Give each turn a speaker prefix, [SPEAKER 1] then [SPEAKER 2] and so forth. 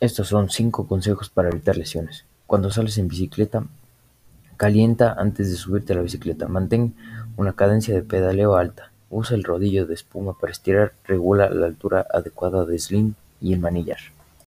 [SPEAKER 1] Estos son cinco consejos para evitar lesiones. Cuando sales en bicicleta, calienta antes de subirte a la bicicleta. Mantén una cadencia de pedaleo alta. Usa el rodillo de espuma para estirar. Regula la altura adecuada de sling y el manillar.